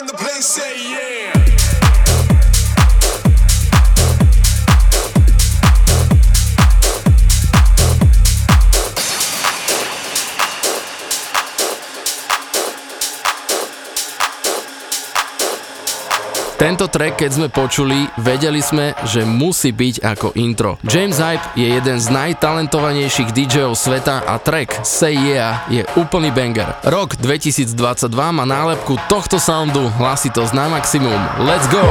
in the place, say yeah. Tento track, keď sme počuli, vedeli sme, že musí byť ako intro. James Hype je jeden z najtalentovanejších DJov sveta a track Say Yeah je úplný banger. Rok 2022 má nálepku tohto soundu hlasitosť na maximum. Let's go!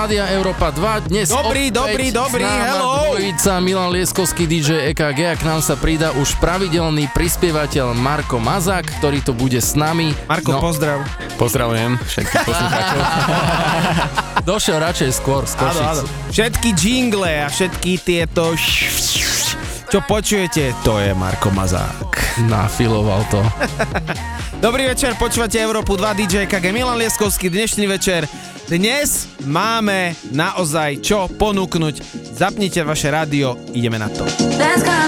Dnes Dobrý, dobrý, dobrý, hello. dvojica Milan Lieskovský DJ EKG a k nám sa pridá už pravidelný prispievateľ Marko Mazák, ktorý to bude s nami. Marko, no, pozdrav. Pozdravujem všetkých poslucháčov. Došiel radšej skôr z áno, áno. Všetky jingle a všetky tieto čo počujete, to je Marko Mazák. Nafiloval to. Dobrý večer, počúvate Európu 2 DJ KG Milan Lieskovský, dnešný večer dnes máme naozaj čo ponúknuť. Zapnite vaše rádio, ideme na to. Let's come.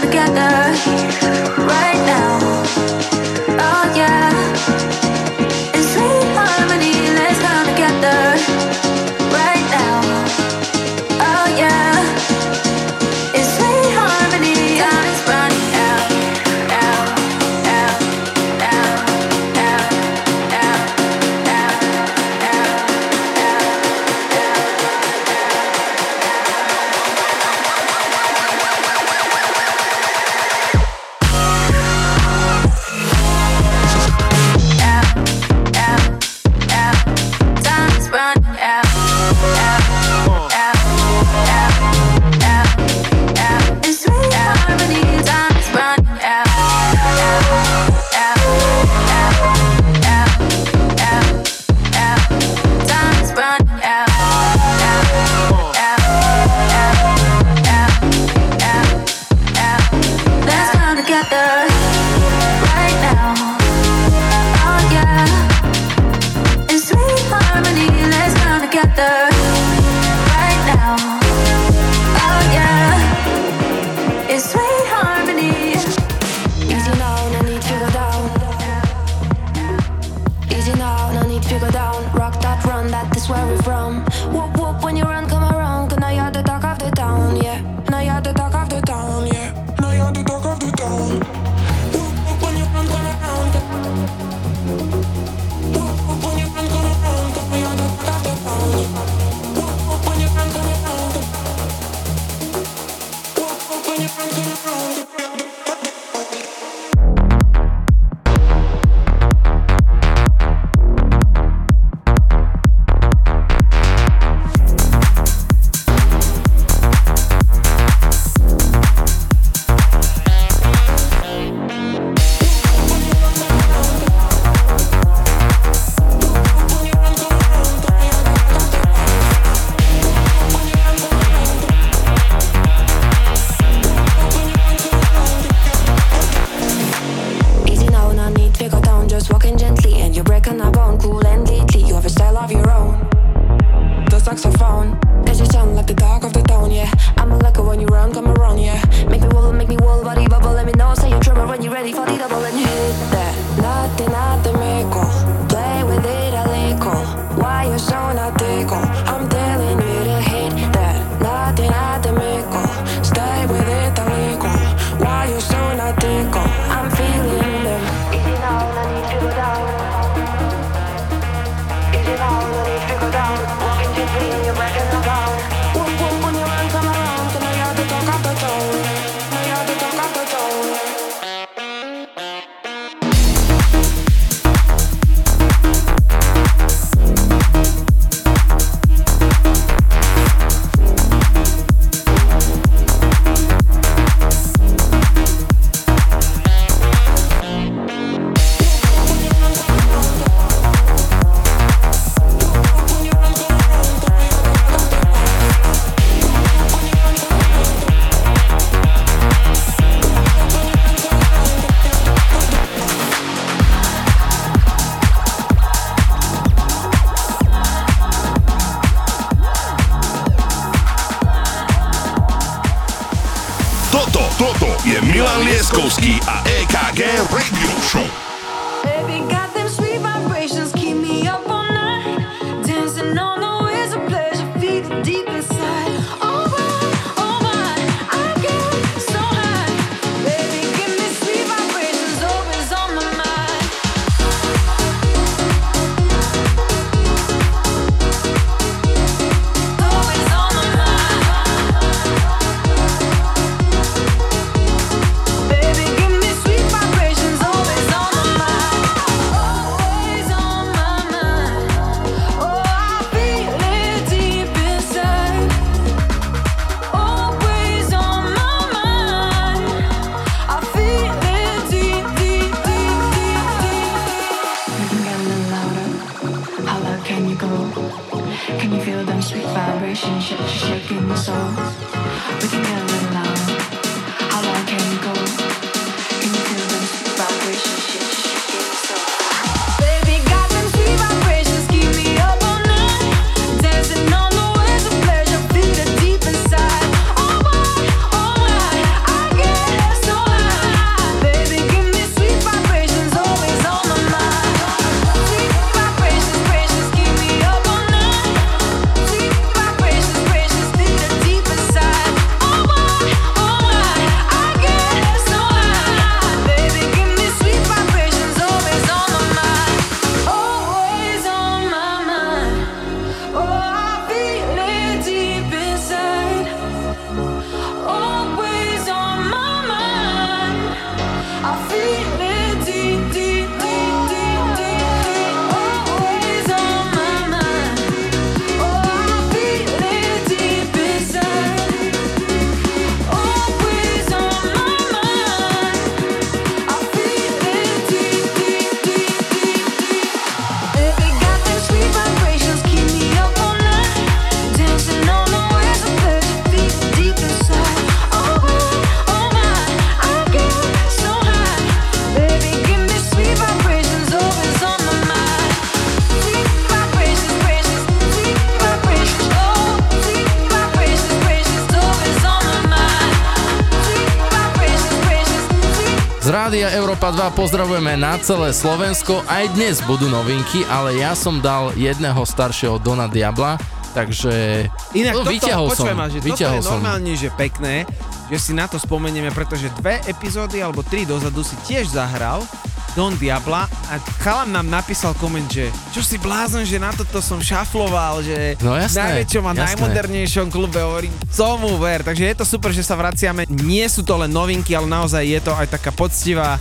2 pozdravujeme na celé Slovensko. Aj dnes budú novinky, ale ja som dal jedného staršieho Dona Diabla, takže Inak no, toto, vyťahol som. ma, že toto vyťahol je som. normálne, že pekné, že si na to spomenieme, pretože dve epizódy alebo tri dozadu si tiež zahral Don Diabla a chalan nám napísal koment, že čo si blázon, že na toto som šafloval, že No jasné, najväčšom a jasné. najmodernejšom klube hovorím, co mu ver, takže je to super, že sa vraciame, nie sú to len novinky, ale naozaj je to aj taká poctivá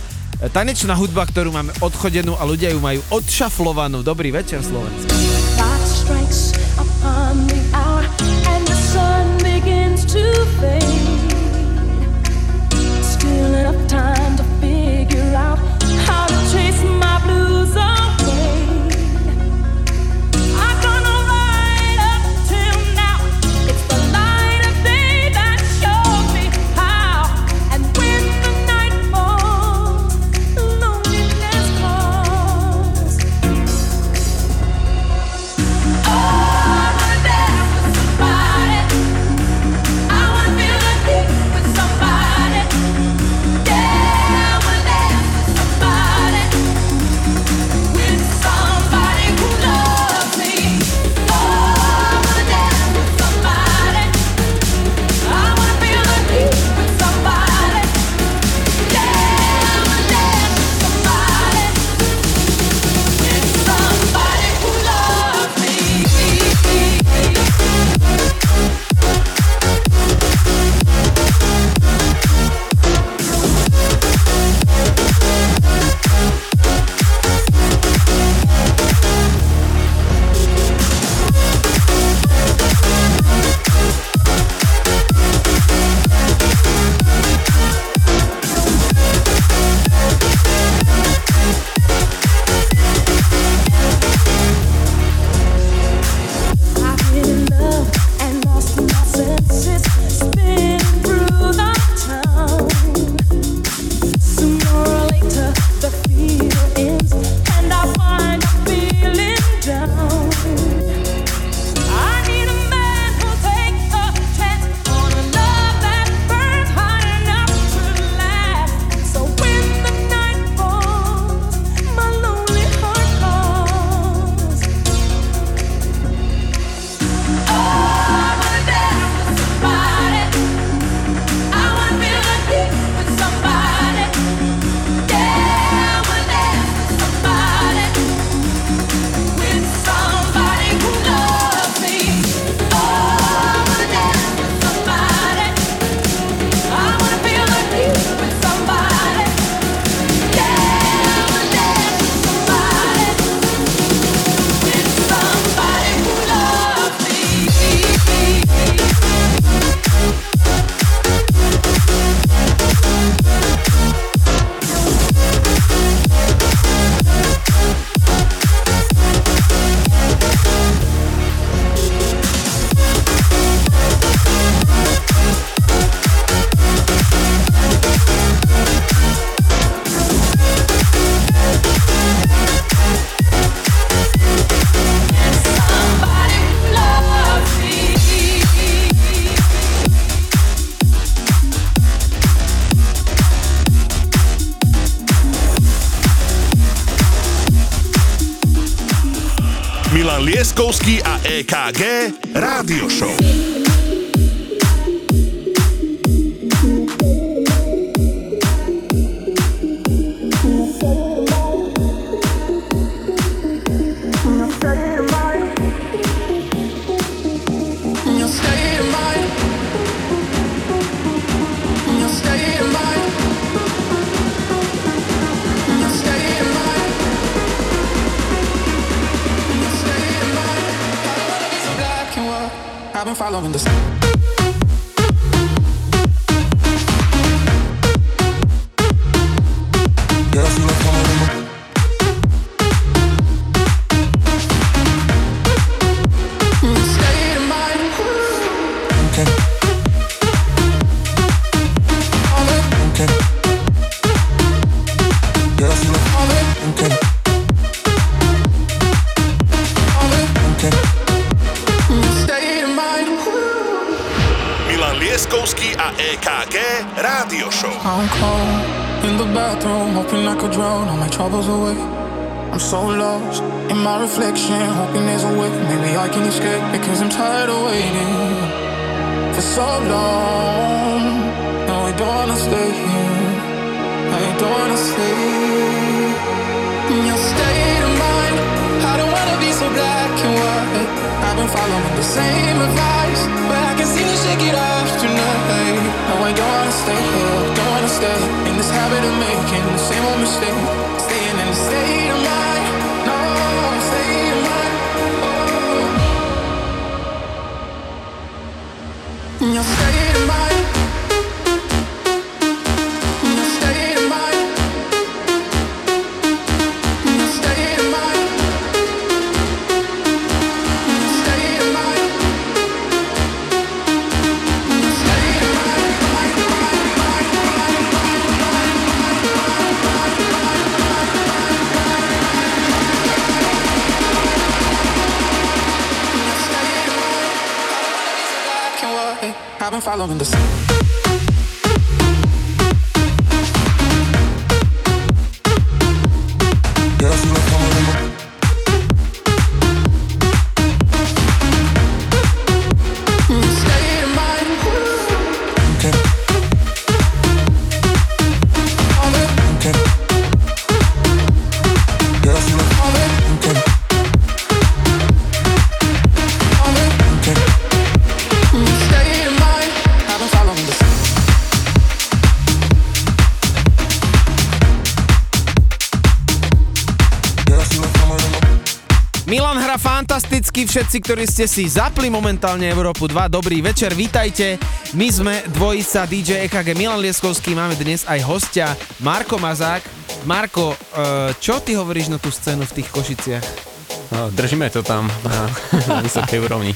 tanečná hudba, ktorú máme odchodenú a ľudia ju majú odšaflovanú. Dobrý večer, Slovensko. Všetci, ktorí ste si zapli momentálne Európu 2, dobrý večer, vítajte. My sme dvojica DJ EKG Milan Lieskovský, máme dnes aj hostia Marko Mazák. Marko, eh, čo ty hovoríš na tú scénu v tých Košiciach? No, držíme to tam na, vysokej úrovni.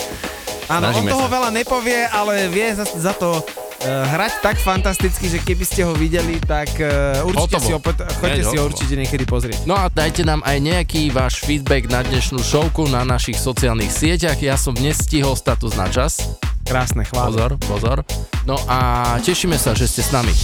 Áno, on toho sa. veľa nepovie, ale vie za, za to hrať tak fantasticky, že keby ste ho videli, tak uh, určite Hotovo. si ho, choďte si ho určite niekedy pozrieť. No a dajte nám aj nejaký váš feedback na dnešnú showku na našich sociálnych sieťach. Ja som dnes stihol status na čas. Krásne, chvála. Pozor, pozor. No a tešíme sa, že ste s nami.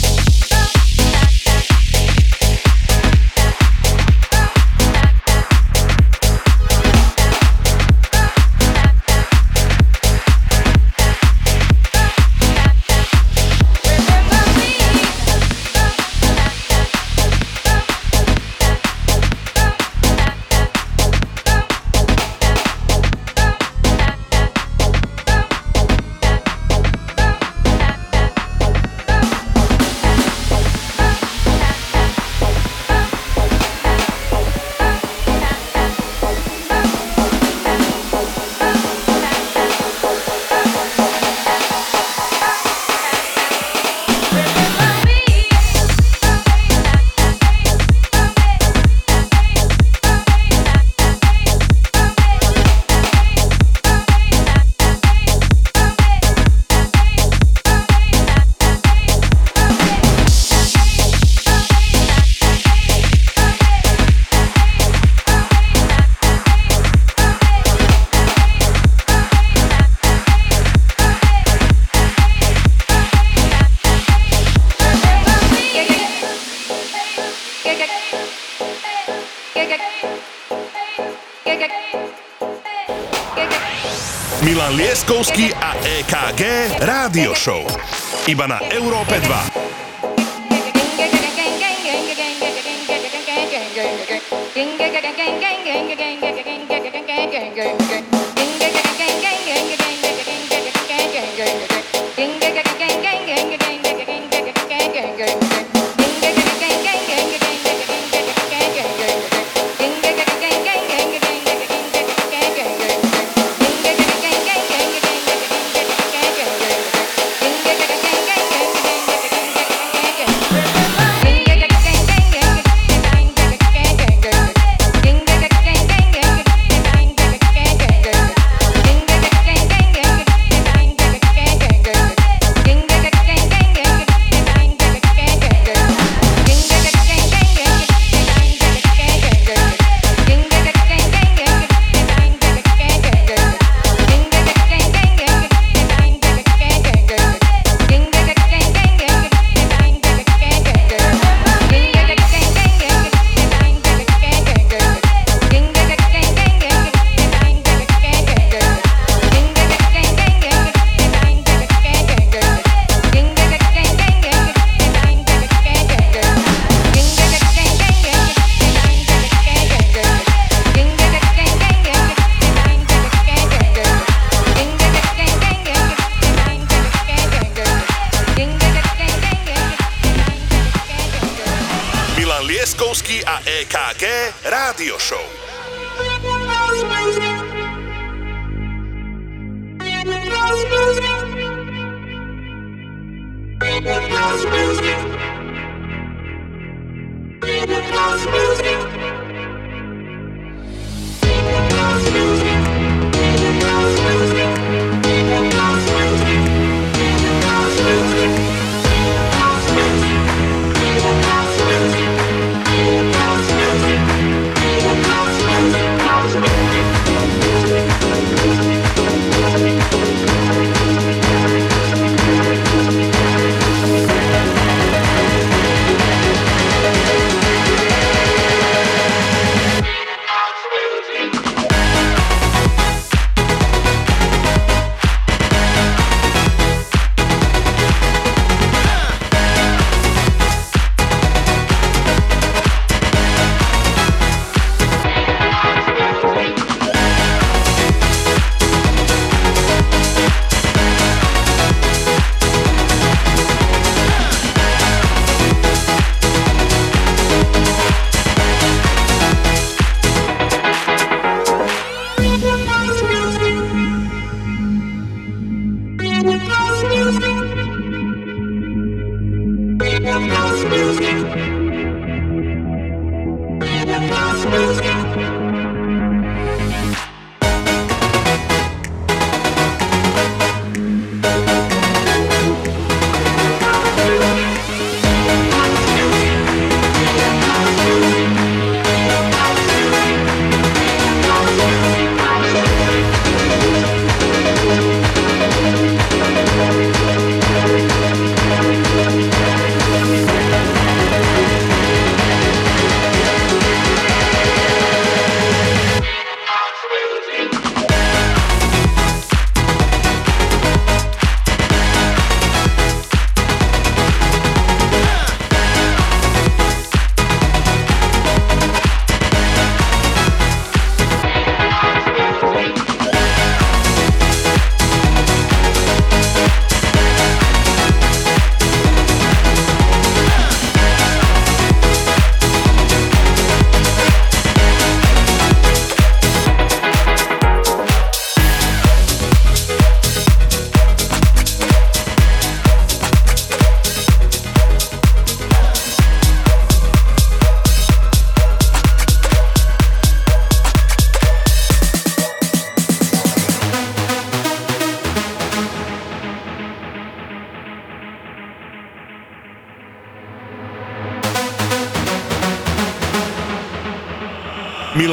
Iba na Európe 2.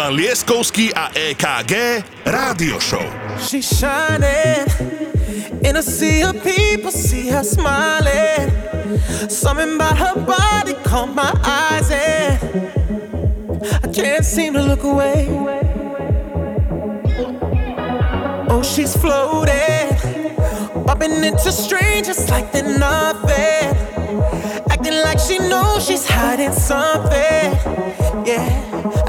Milan Lieskovský a EKG Rádio Show. She's shining in a sea of people, see her smiling. Something about her body caught my eyes, and I can't seem to look away. Oh, she's floating, bumping into strangers like they're nothing. Acting like she knows she's hiding something. Yeah,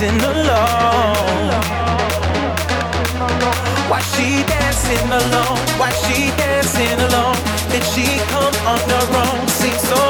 Dancing alone. Why she dancing alone? Why she dancing alone? Did she come on her own? Seems so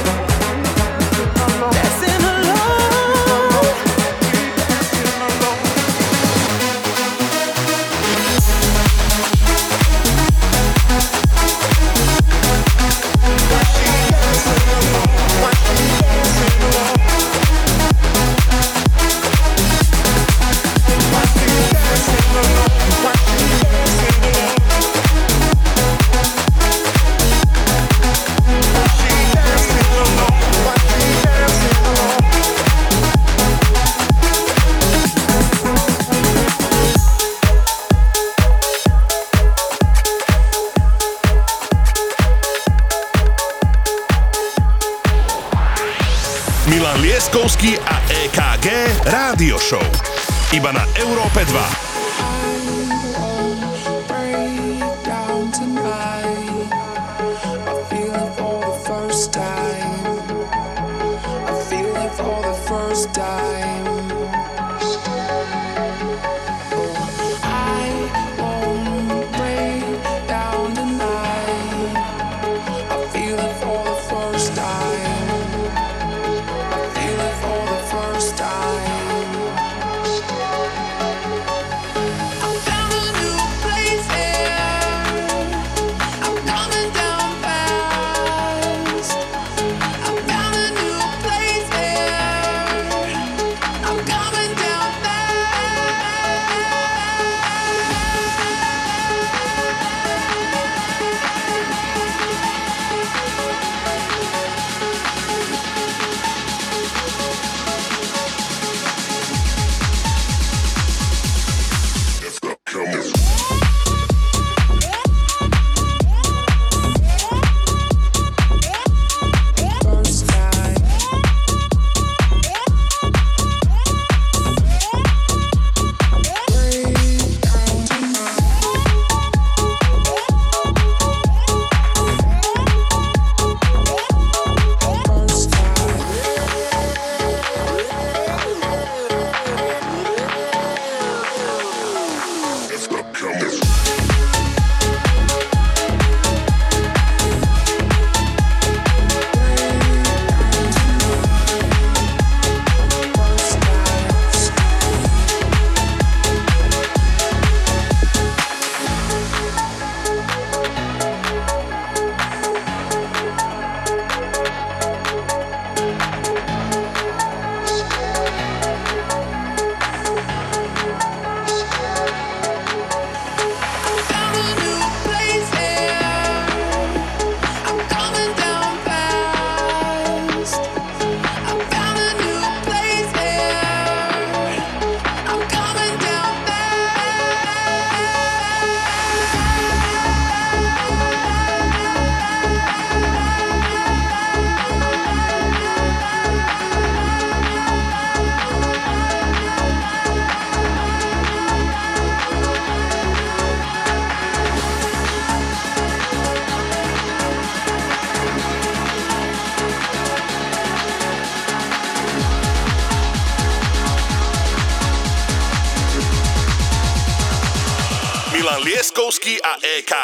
Show. Iba na Európe 2.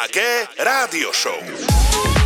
AG Radio Show.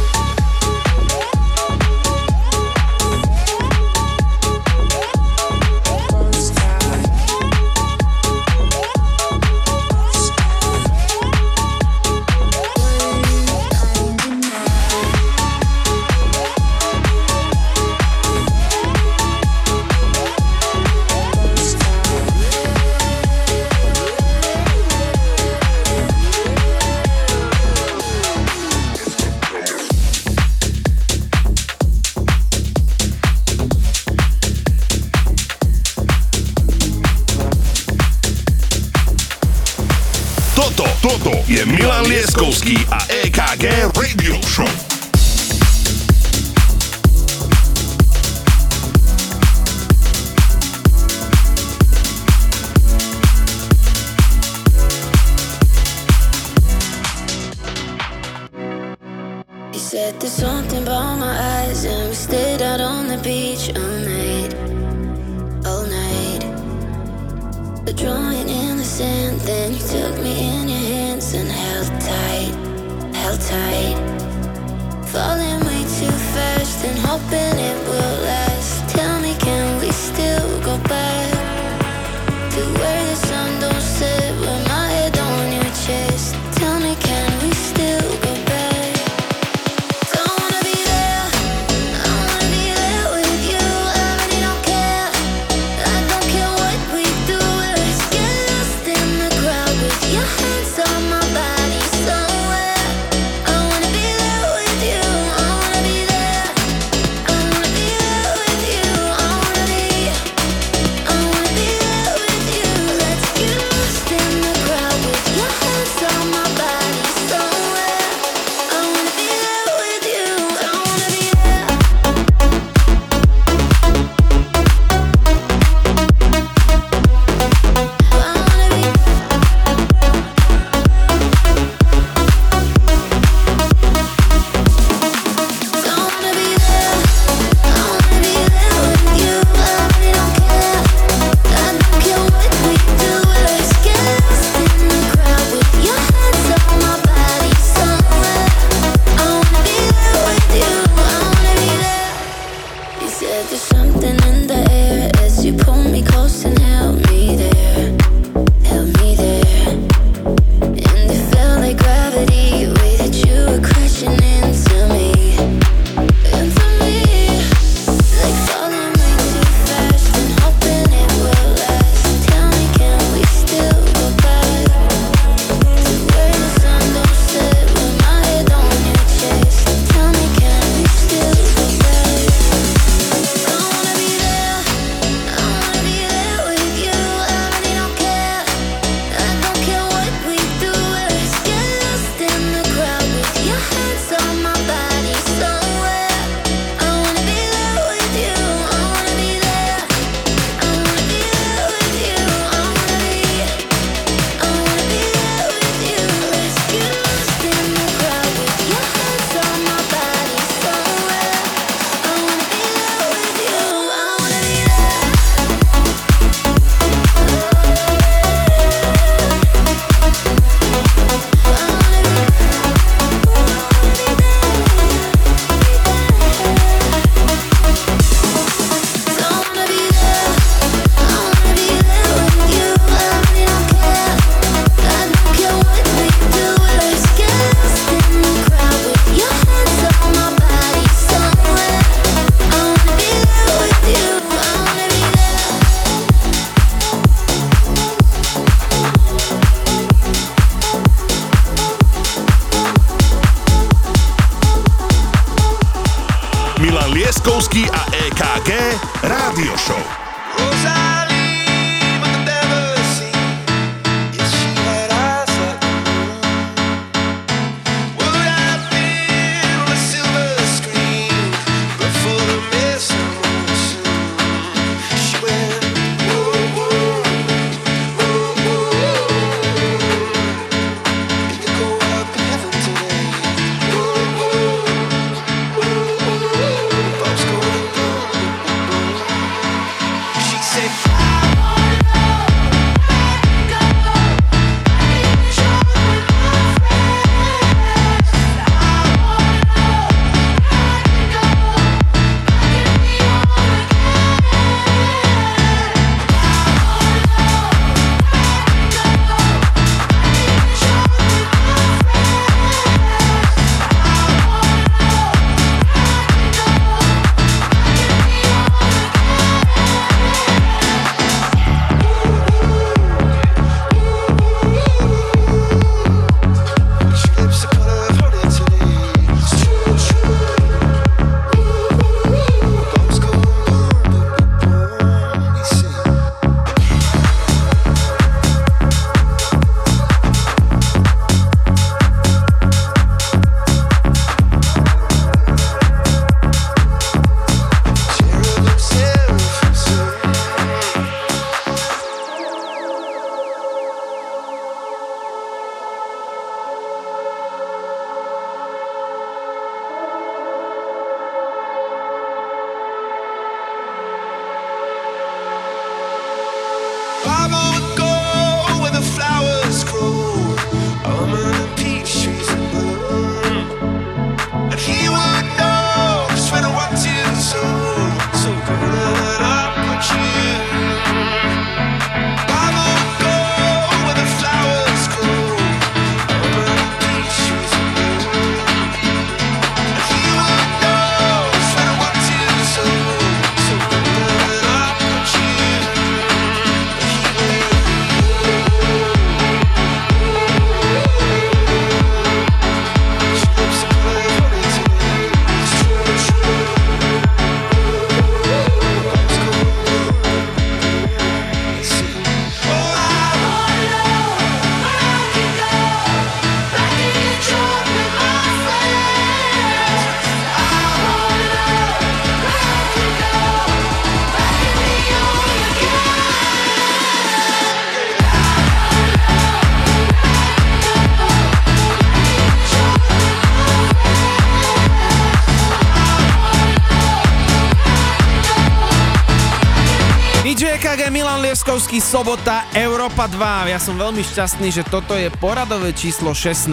Milan Lieskovský, sobota, Európa 2. Ja som veľmi šťastný, že toto je poradové číslo 16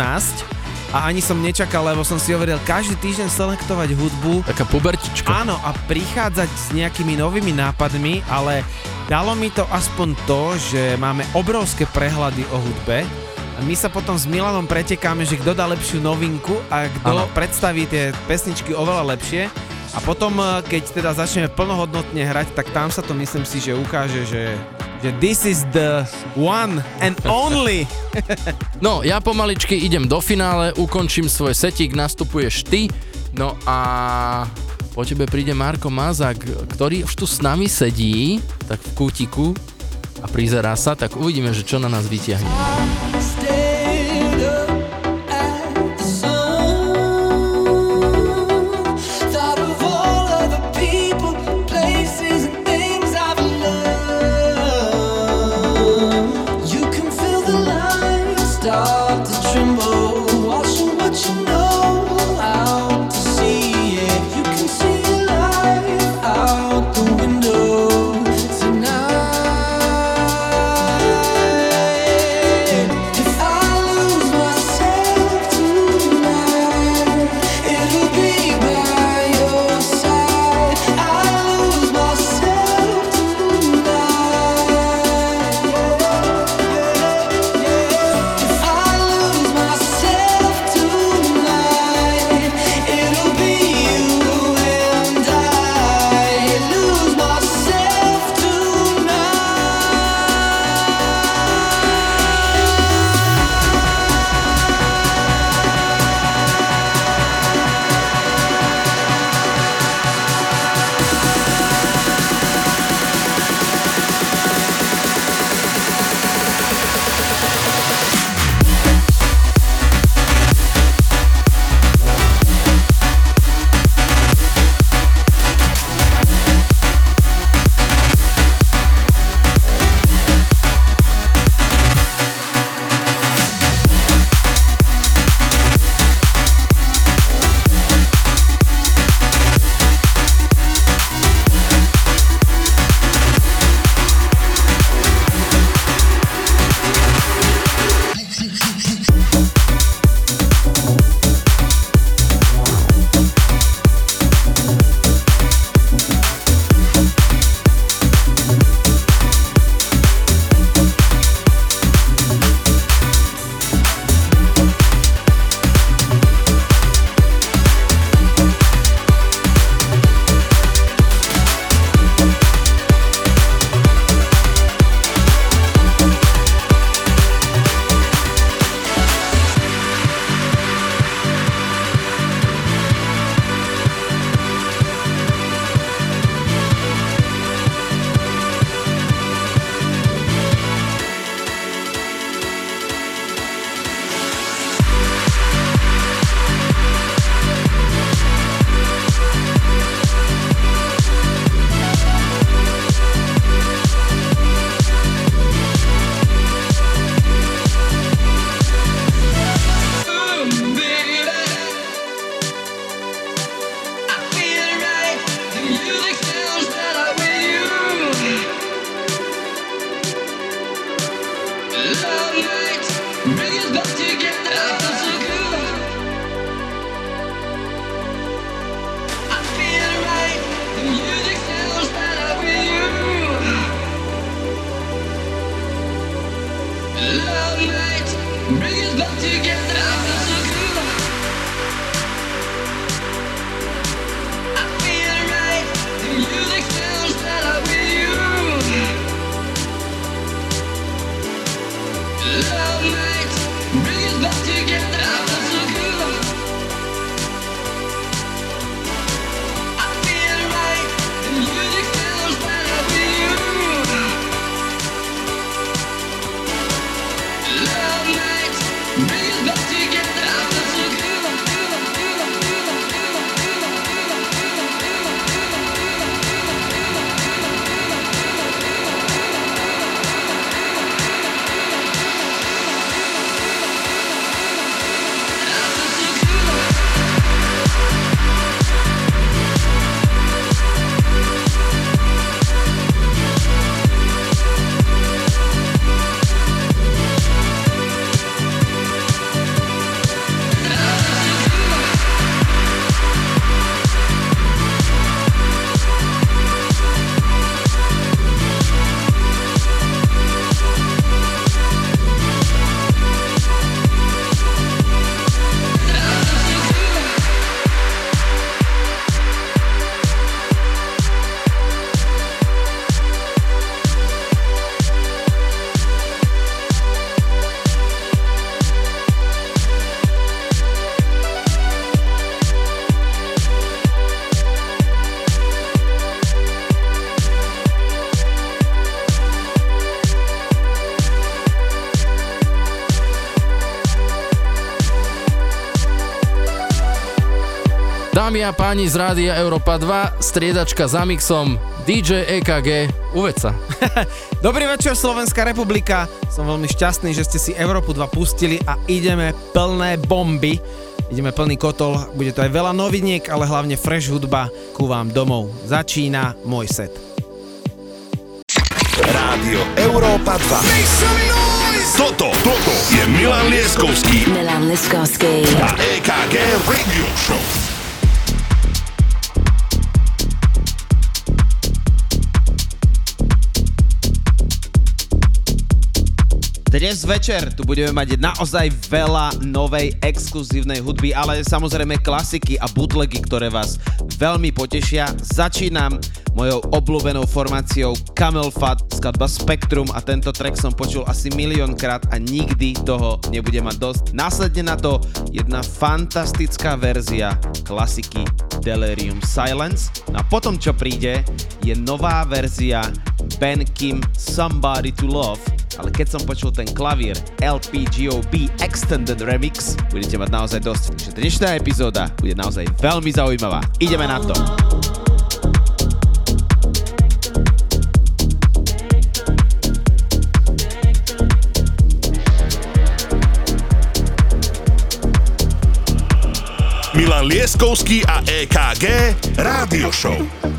a ani som nečakal, lebo som si hovoril každý týždeň selektovať hudbu. Taká pubertička. Áno, a prichádzať s nejakými novými nápadmi, ale dalo mi to aspoň to, že máme obrovské prehľady o hudbe. A my sa potom s Milanom pretekáme, že kto dá lepšiu novinku a kto predstaví tie pesničky oveľa lepšie. A potom, eh, keď teda začneme plnohodnotne hrať, tak tam sa to myslím si, že ukáže, že, že this is the one and only. No, ja pomaličky idem do finále, ukončím svoj setík, nastupuješ ty, no a po tebe príde Marko Mazak, ktorý už tu s nami sedí, tak v kútiku a prizerá sa, tak uvidíme, že čo na nás vyťahne. Dámy a páni z Rádia Európa 2, striedačka za mixom, DJ EKG, uveď sa. Dobrý večer Slovenská republika, som veľmi šťastný, že ste si Európu 2 pustili a ideme plné bomby. Ideme plný kotol, bude to aj veľa noviniek, ale hlavne fresh hudba ku vám domov. Začína môj set. Rádio Európa 2. Toto, toto je Milan Lieskovský Milan Liskovský. a EKG Radio Show. Dnes večer tu budeme mať naozaj veľa novej exkluzívnej hudby, ale samozrejme klasiky a bootlegy, ktoré vás veľmi potešia. Začínam mojou obľúbenou formáciou Camel Fat, skladba Spectrum a tento track som počul asi miliónkrát a nikdy toho nebudem mať dosť. Následne na to jedna fantastická verzia klasiky Delirium Silence. No a potom, čo príde, je nová verzia Ben Kim Somebody to Love, ale keď som počul ten klavír LPGOB Extended Remix, budete mať naozaj dosť. Takže dnešná epizóda bude naozaj veľmi zaujímavá. Ideme na to. Milan Lieskovský a EKG Rádio Show.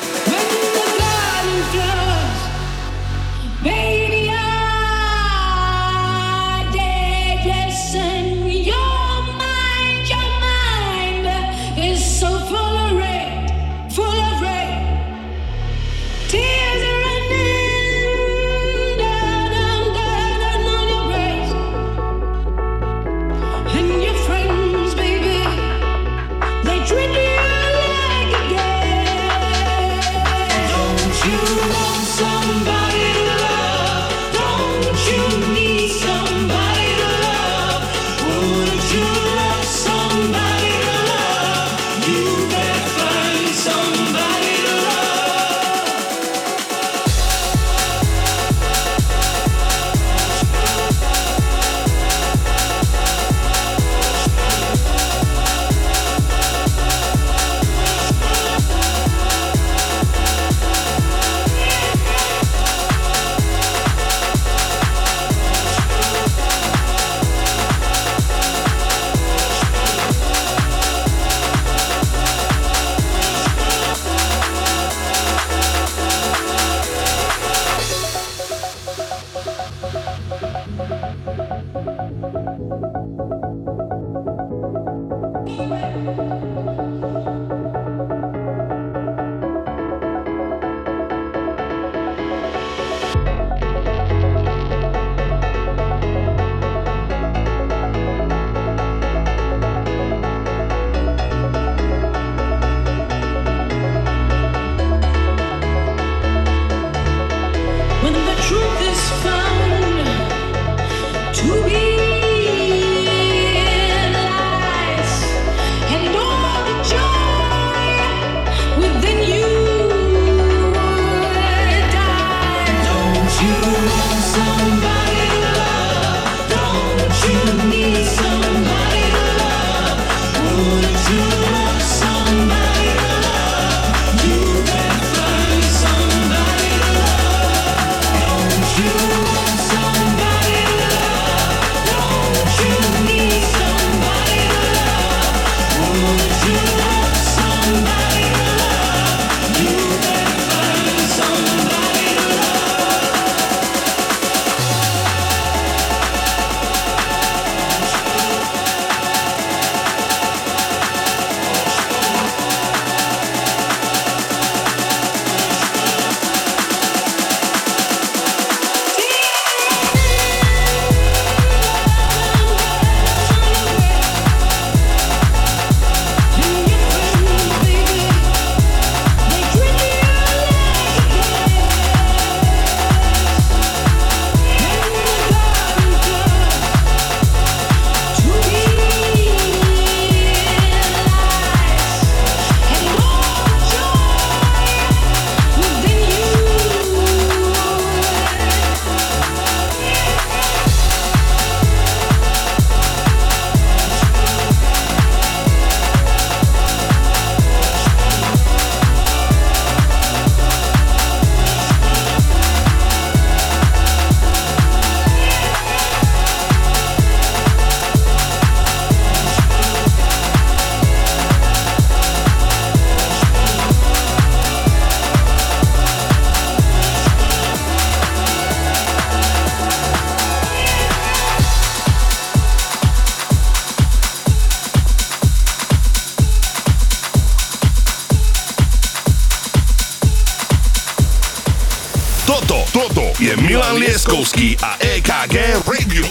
Leskovský a EKG Radio.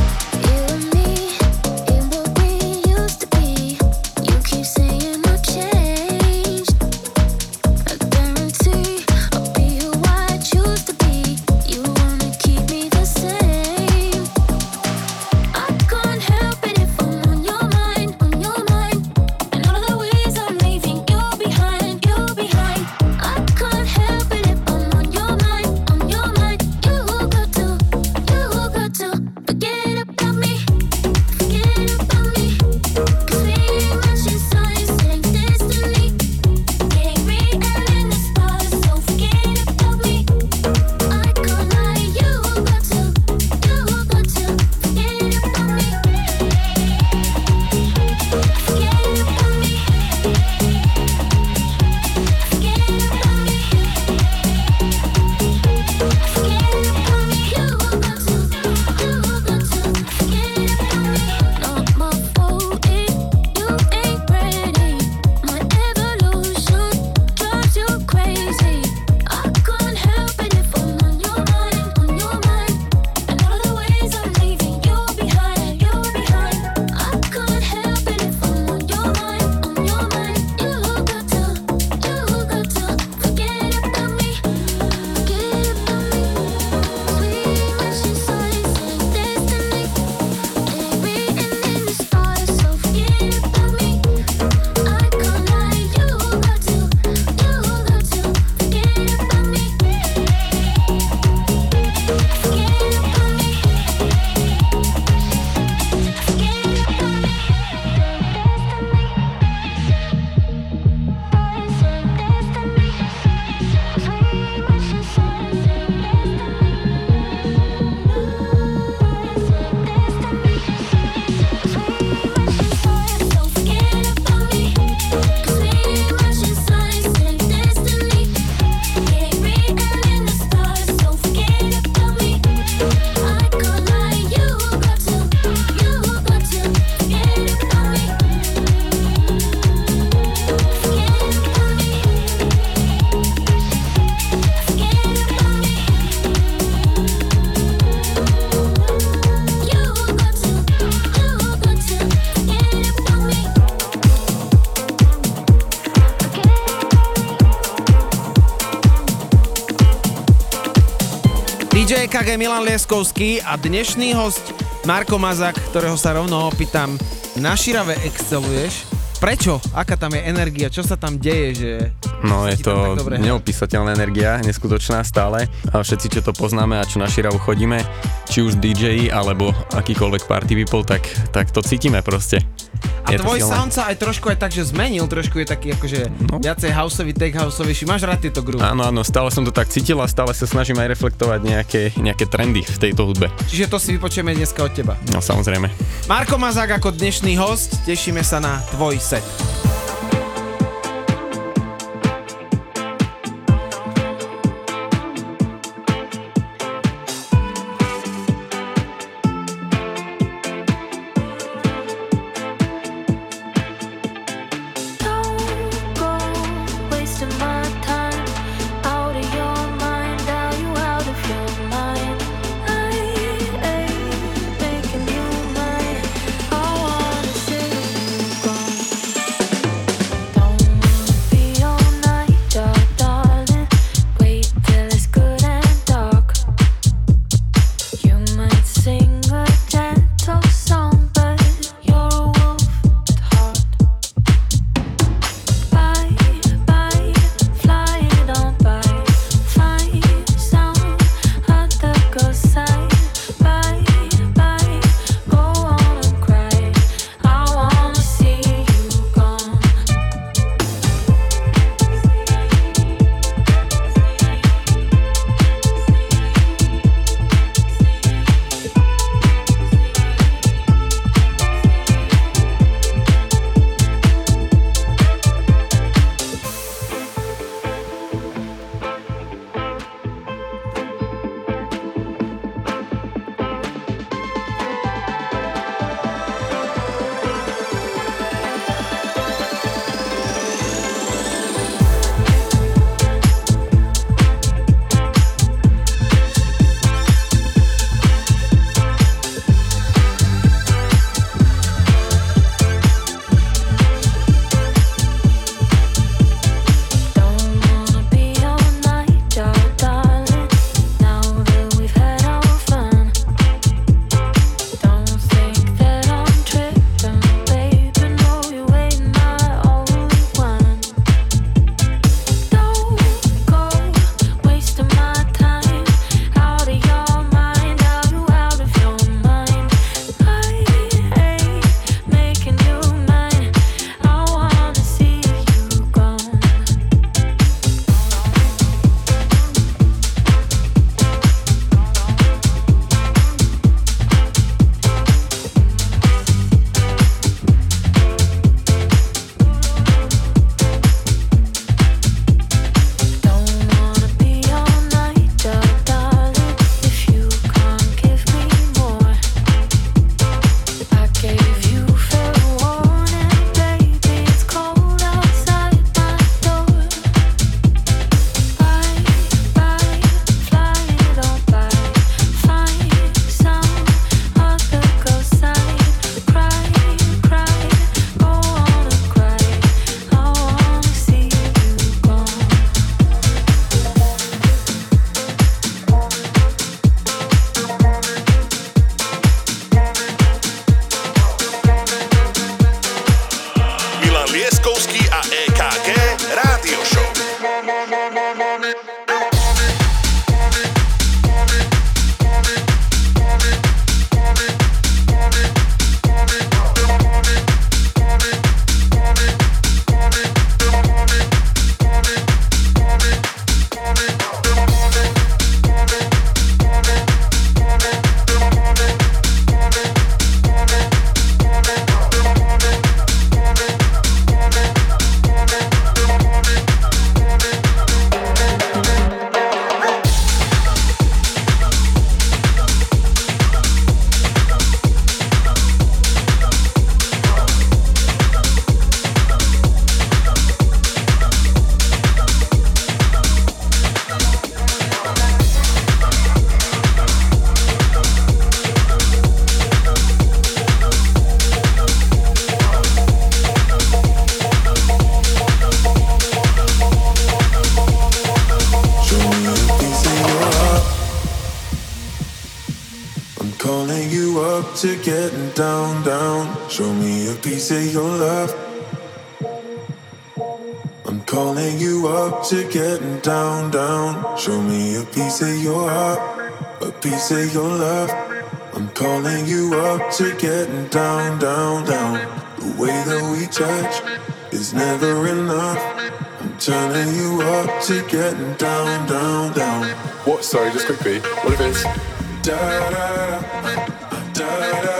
KG Milan Lieskovský a dnešný host Marko Mazak, ktorého sa rovno opýtam, na Širave exceluješ? Prečo? Aká tam je energia? Čo sa tam deje? Že No je to tak neopísateľná energia, neskutočná stále. A všetci, čo to poznáme a čo na Širavu chodíme, či už DJ alebo akýkoľvek party people, tak, tak to cítime proste. A Je tvoj sound sa aj trošku aj tak, že zmenil, trošku je taký akože No. viacej houseový, tech houseovejší. Máš rád tieto groove? Áno, áno, stále som to tak cítil a stále sa snažím aj reflektovať nejaké, nejaké trendy v tejto hudbe. Čiže to si vypočujeme dneska od teba. No samozrejme. Marko Mazák ako dnešný host, tešíme sa na tvoj set. Show me a piece of your love. I'm calling you up to getting down, down. Show me a piece of your heart, a piece of your love. I'm calling you up to getting down, down, down. The way that we touch is never enough. I'm turning you up to getting down, down, down. What? Sorry, just quickly. What if it's da da da da da?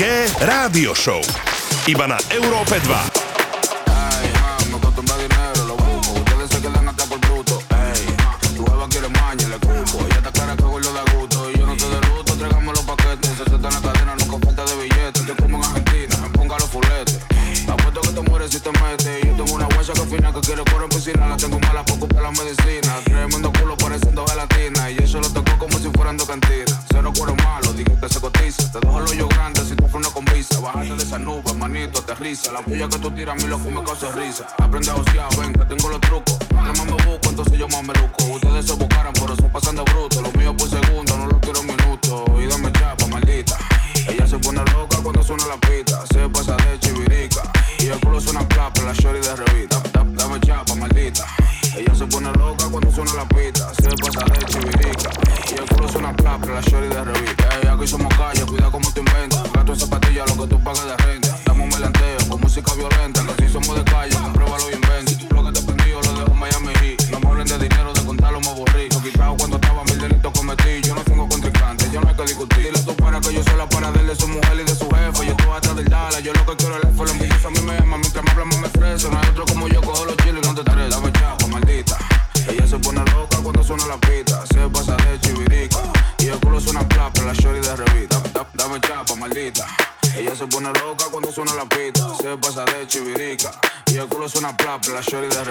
G Rádio Show. Iba na Európe 2. tírame lo que me Y el culo suena plapla, la shorty de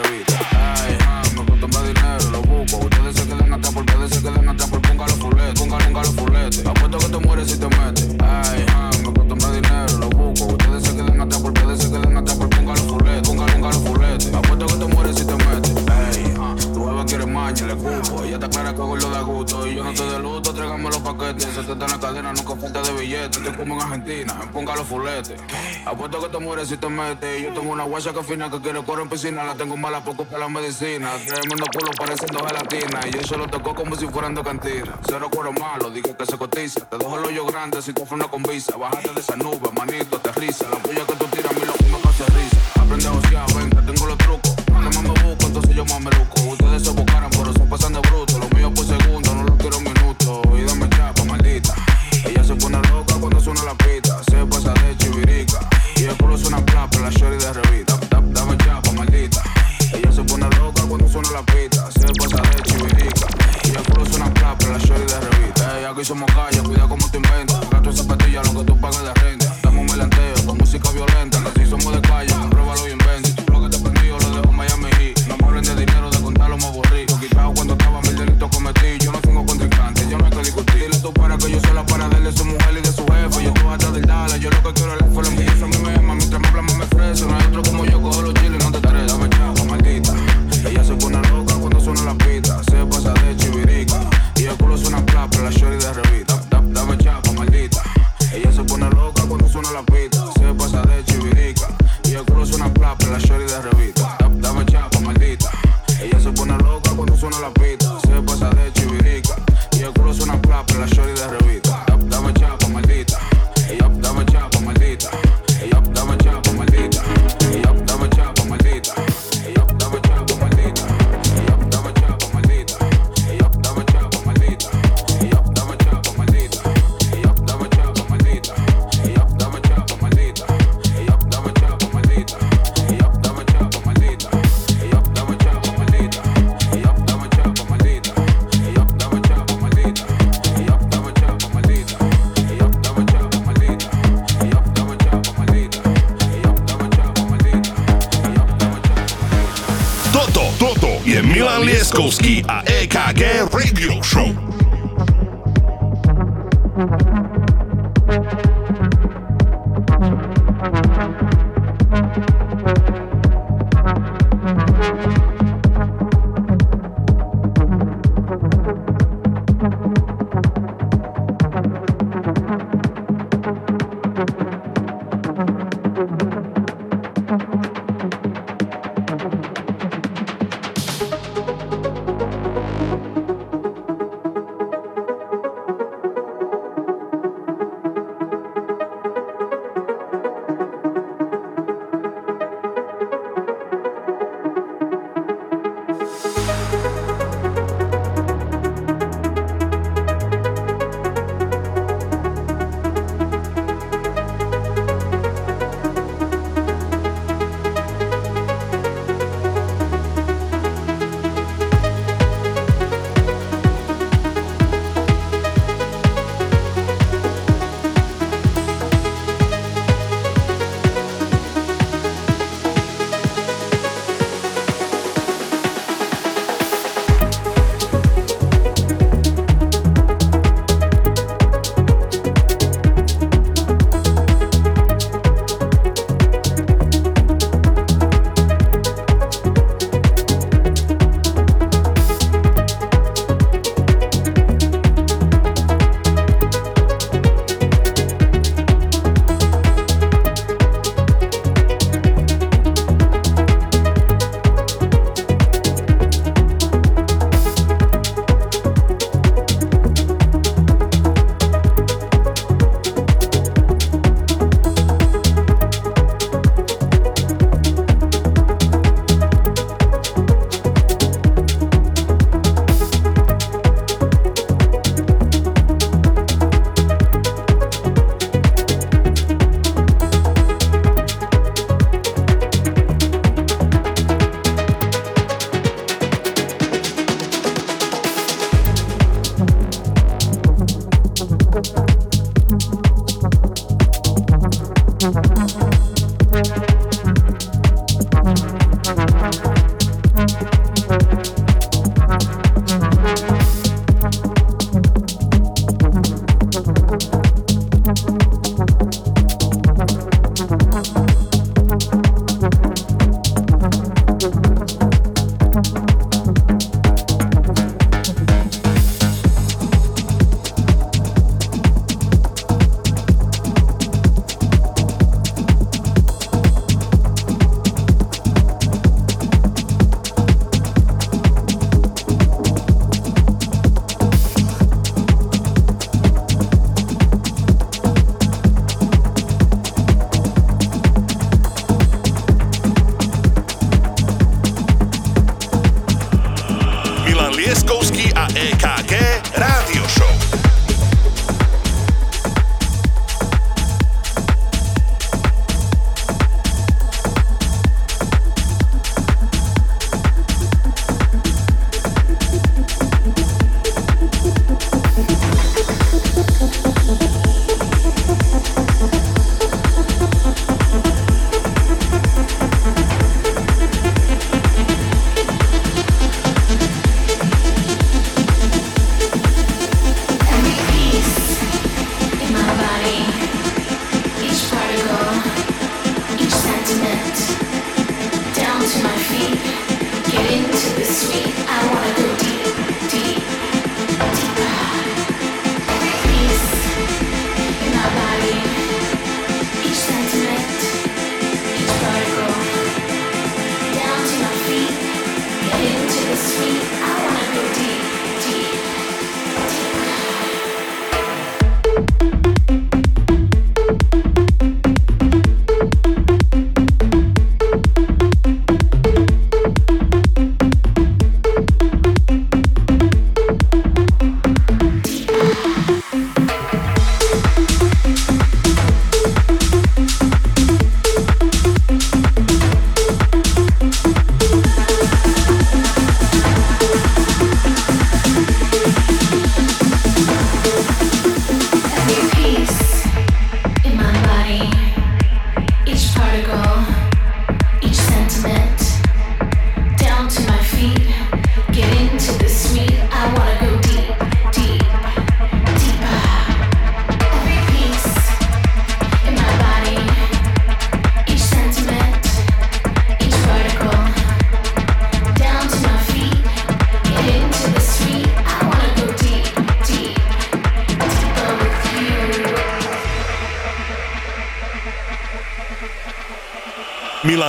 si te metes. Yo tengo una guacha que fina que quiere correr en piscina. La tengo mala poco para la medicina. Tremendo culo pareciendo gelatina. Y yo lo toco como si fueran de cantina. Cero cuero malo, dije que se cotiza. Te dejo el hoyo grande si te una con visa. Bájate de esa nube, manito, aterriza. La puya que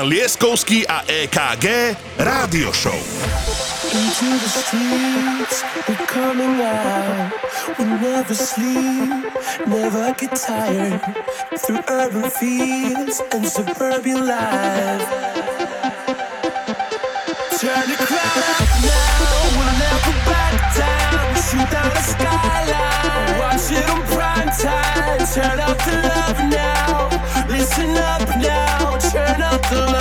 Milan Lieskovský a EKG Rádio Show. Into the streets, we're coming out. We never sleep, never get tired. Through urban fields and suburban life. Turn the crowd up now, we'll never back down. Shoot the skyline, watch it on prime time. Turn up the love now, listen up hustle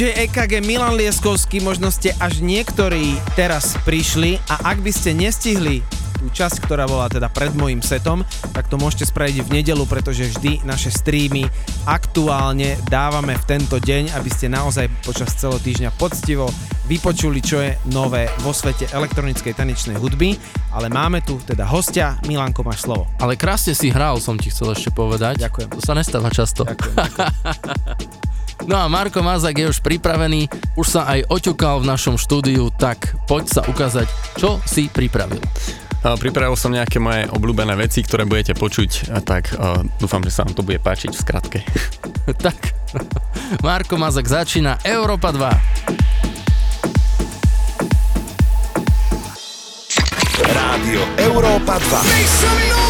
DJ EKG Milan Lieskovský, možno ste až niektorí teraz prišli a ak by ste nestihli tú časť, ktorá bola teda pred môjim setom, tak to môžete spraviť v nedelu, pretože vždy naše streamy aktuálne dávame v tento deň, aby ste naozaj počas celého týždňa poctivo vypočuli, čo je nové vo svete elektronickej tanečnej hudby. Ale máme tu teda hostia, Milanko, máš slovo. Ale krásne si hral, som ti chcel ešte povedať. Ďakujem. To sa nestáva často. Ďakujem, No a Marko Mazak je už pripravený, už sa aj oťukal v našom štúdiu, tak poď sa ukázať, čo si pripravil. Pripravil som nejaké moje obľúbené veci, ktoré budete počuť, a tak dúfam, že sa vám to bude páčiť v skratke. tak, Marko Mazak začína Európa 2. Rádio Európa 2.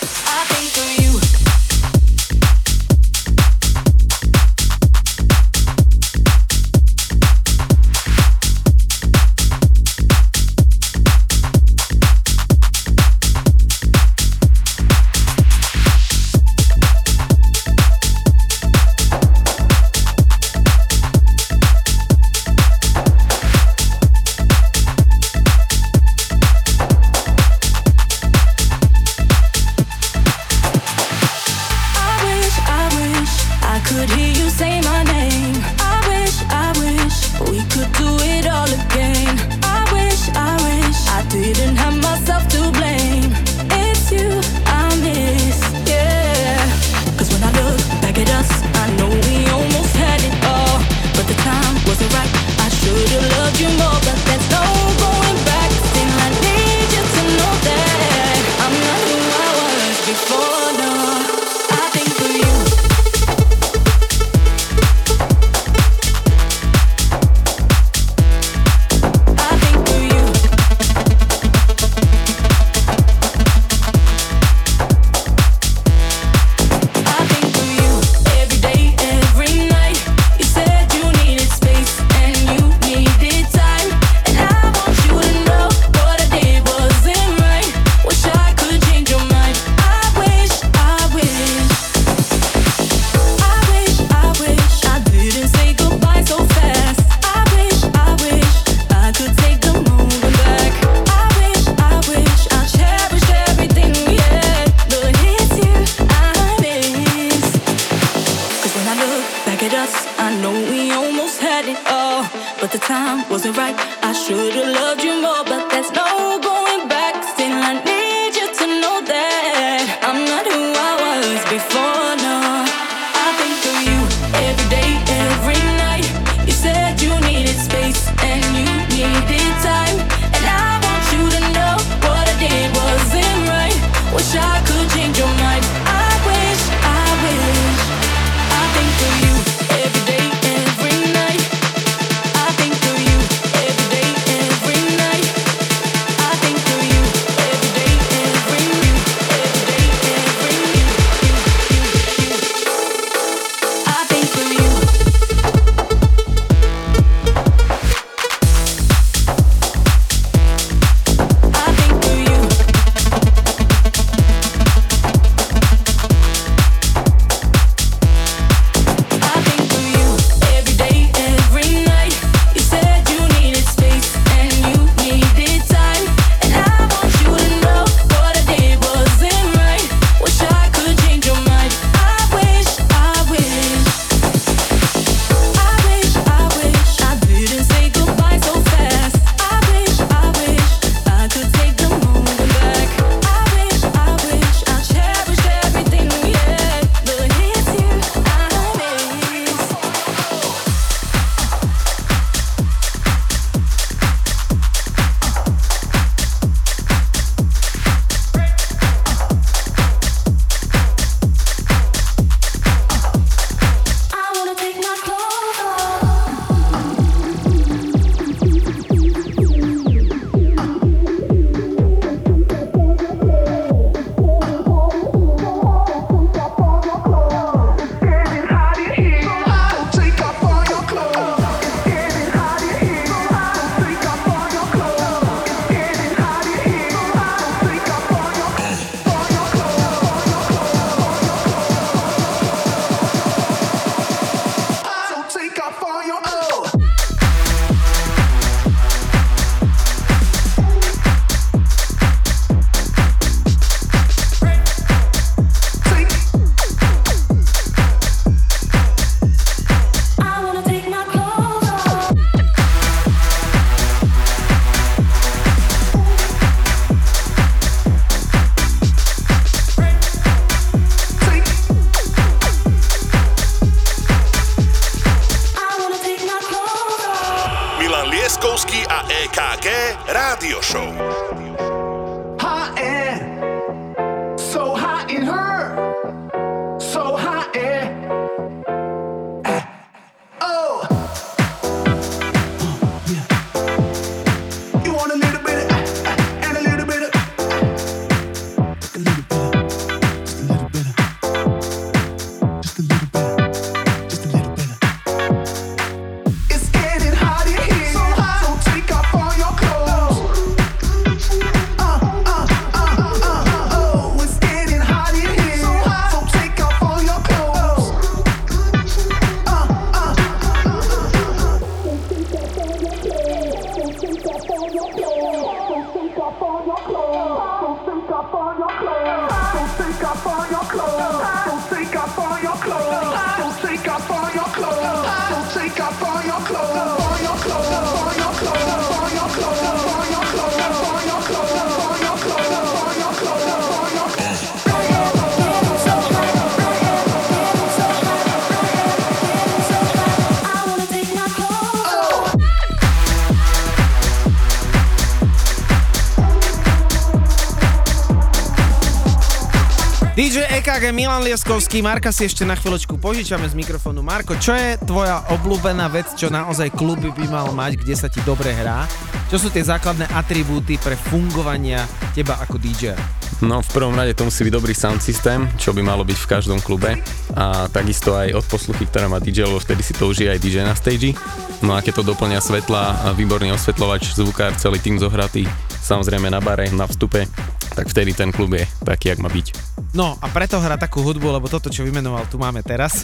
DJ EKG Milan Lieskovský, Marka si ešte na chvíľočku požičame z mikrofónu. Marko, čo je tvoja obľúbená vec, čo naozaj kluby by mal mať, kde sa ti dobre hrá? Čo sú tie základné atribúty pre fungovania teba ako DJ? No v prvom rade to musí byť dobrý sound systém, čo by malo byť v každom klube a takisto aj od posluchy, ktorá má DJ, lebo vtedy si to užije aj DJ na stage. No a keď to doplňa svetla, výborný osvetľovač, zvukár, celý tým zohratý, samozrejme na bare, na vstupe, tak vtedy ten klub je taký, jak má byť. No a preto hrá takú hudbu, lebo toto, čo vymenoval, tu máme teraz.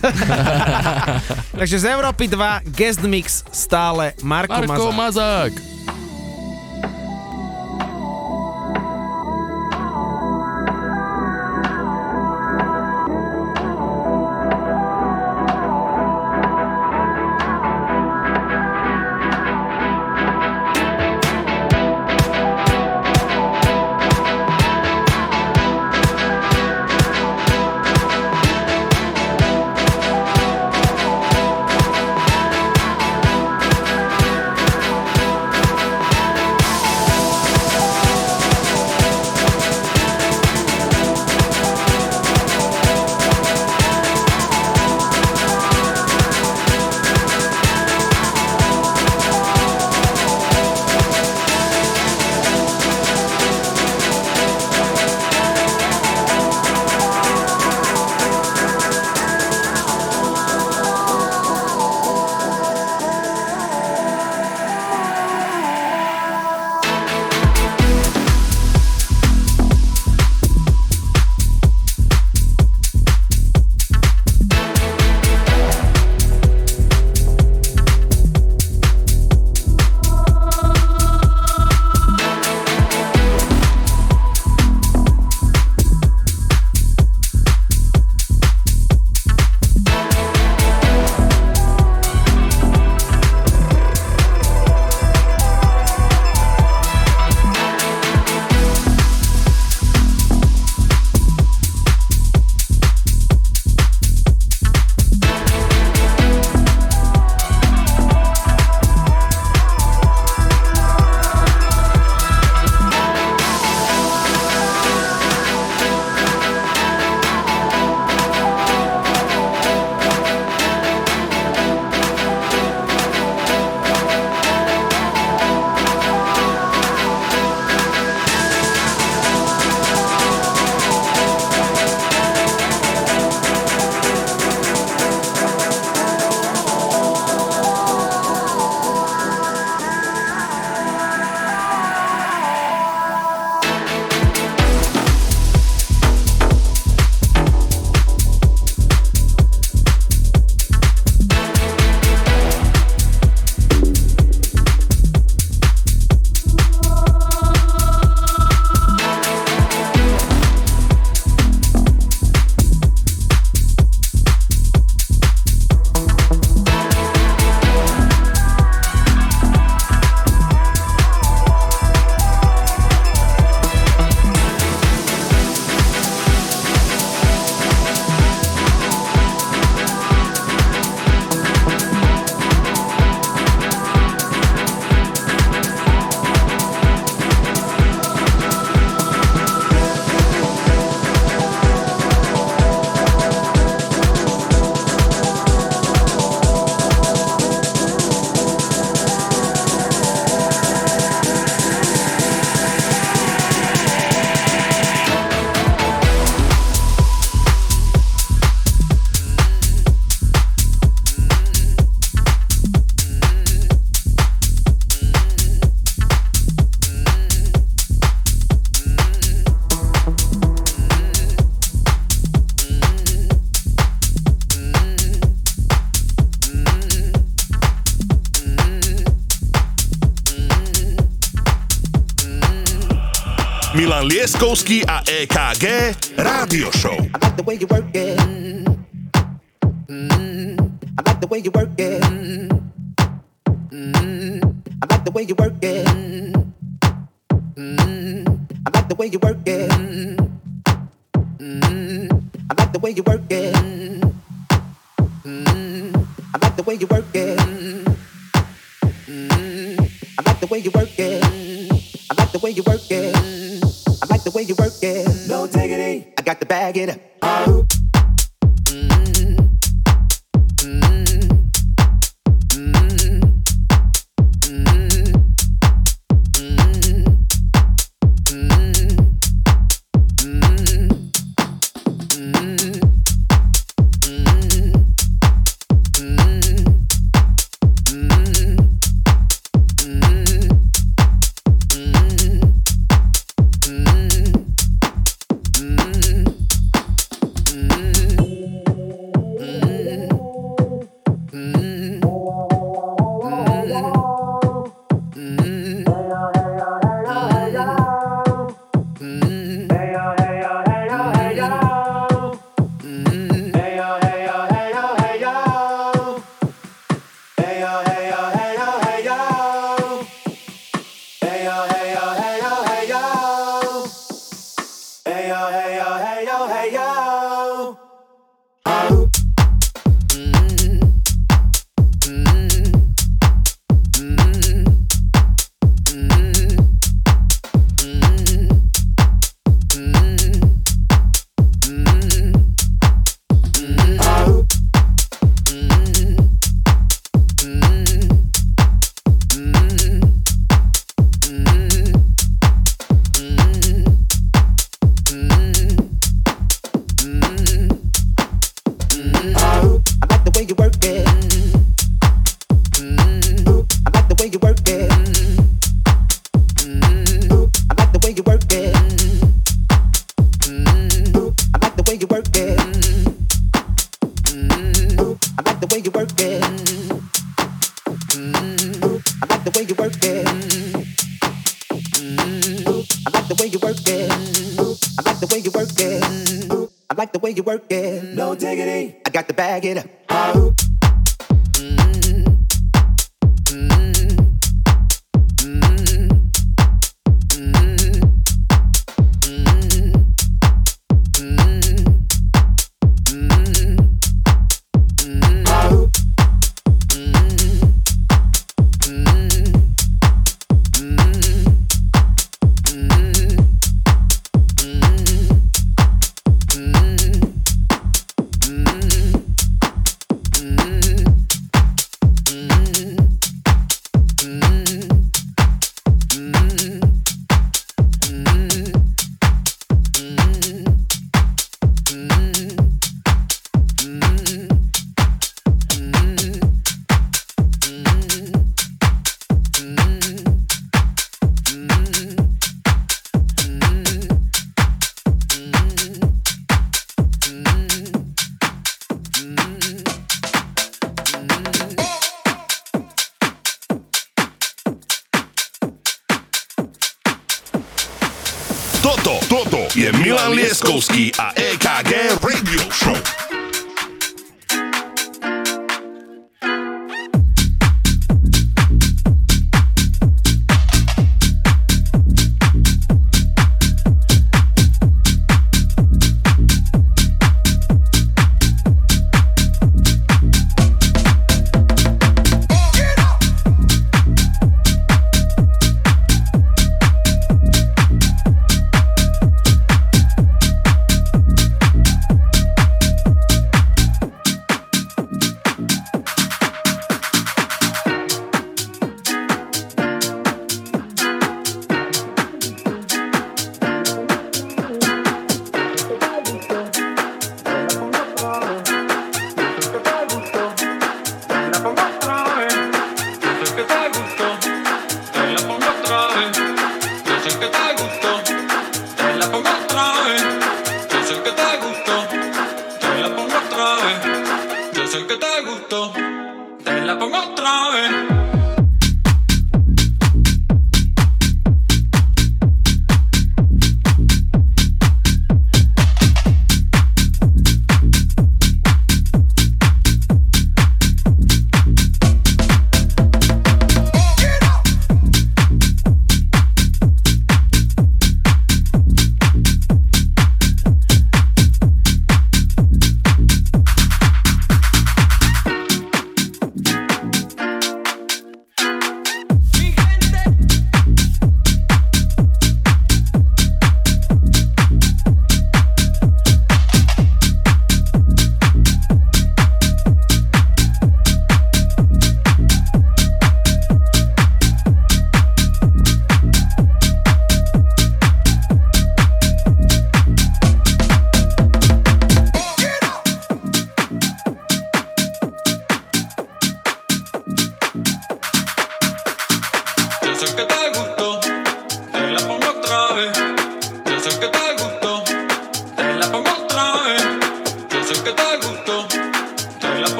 Takže z Európy 2 guest mix stále Marko, Marko Mazák. Mazák. Milan Lieskovský a EKG Rádio Show. I like the way you work it.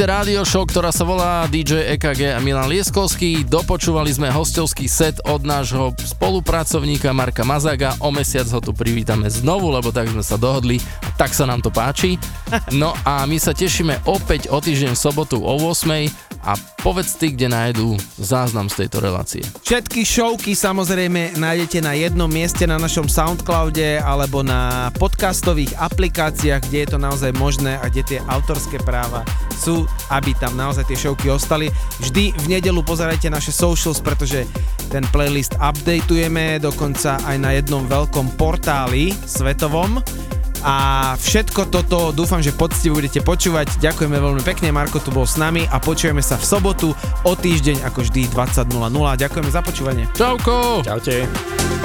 Ste rádio show, ktorá sa volá DJ EKG a Milan Lieskovský. Dopočúvali sme hostovský set od nášho spolupracovníka Marka Mazaga. O mesiac ho tu privítame znovu, lebo tak sme sa dohodli tak sa nám to páči. No a my sa tešíme opäť o týždeň v sobotu o 8 a povedz ty, kde nájdú záznam z tejto relácie. Všetky showky samozrejme nájdete na jednom mieste na našom Soundcloude alebo na podcastových aplikáciách, kde je to naozaj možné a kde tie autorské práva sú, aby tam naozaj tie showky ostali. Vždy v nedelu pozerajte naše socials, pretože ten playlist updateujeme dokonca aj na jednom veľkom portáli svetovom a všetko toto dúfam, že poctivo budete počúvať. Ďakujeme veľmi pekne, Marko tu bol s nami a počujeme sa v sobotu o týždeň ako vždy 20.00. Ďakujeme za počúvanie. Čauko! Čaute.